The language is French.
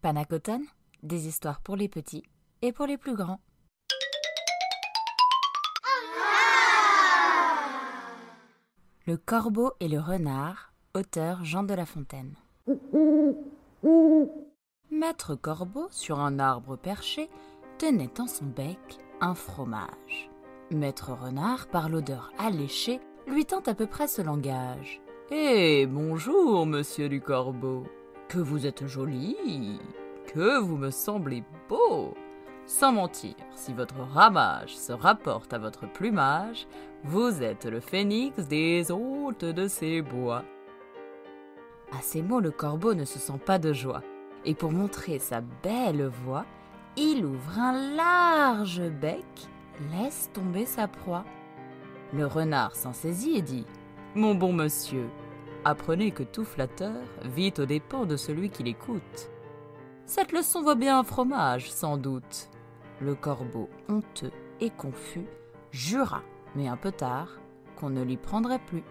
Panacotone, des histoires pour les petits et pour les plus grands. Le corbeau et le renard, auteur Jean de La Fontaine. Maître Corbeau, sur un arbre perché, tenait en son bec un fromage. Maître Renard, par l'odeur alléchée, lui tint à peu près ce langage. Eh bonjour, monsieur du corbeau. Que vous êtes joli, que vous me semblez beau. Sans mentir, si votre ramage se rapporte à votre plumage, vous êtes le phénix des hôtes de ces bois. À ces mots, le corbeau ne se sent pas de joie, et pour montrer sa belle voix, il ouvre un large bec, laisse tomber sa proie. Le renard s'en saisit et dit Mon bon monsieur, apprenez que tout flatteur vit aux dépens de celui qui l'écoute. Cette leçon vaut bien un fromage, sans doute. Le corbeau, honteux et confus, jura, mais un peu tard, qu'on ne l'y prendrait plus.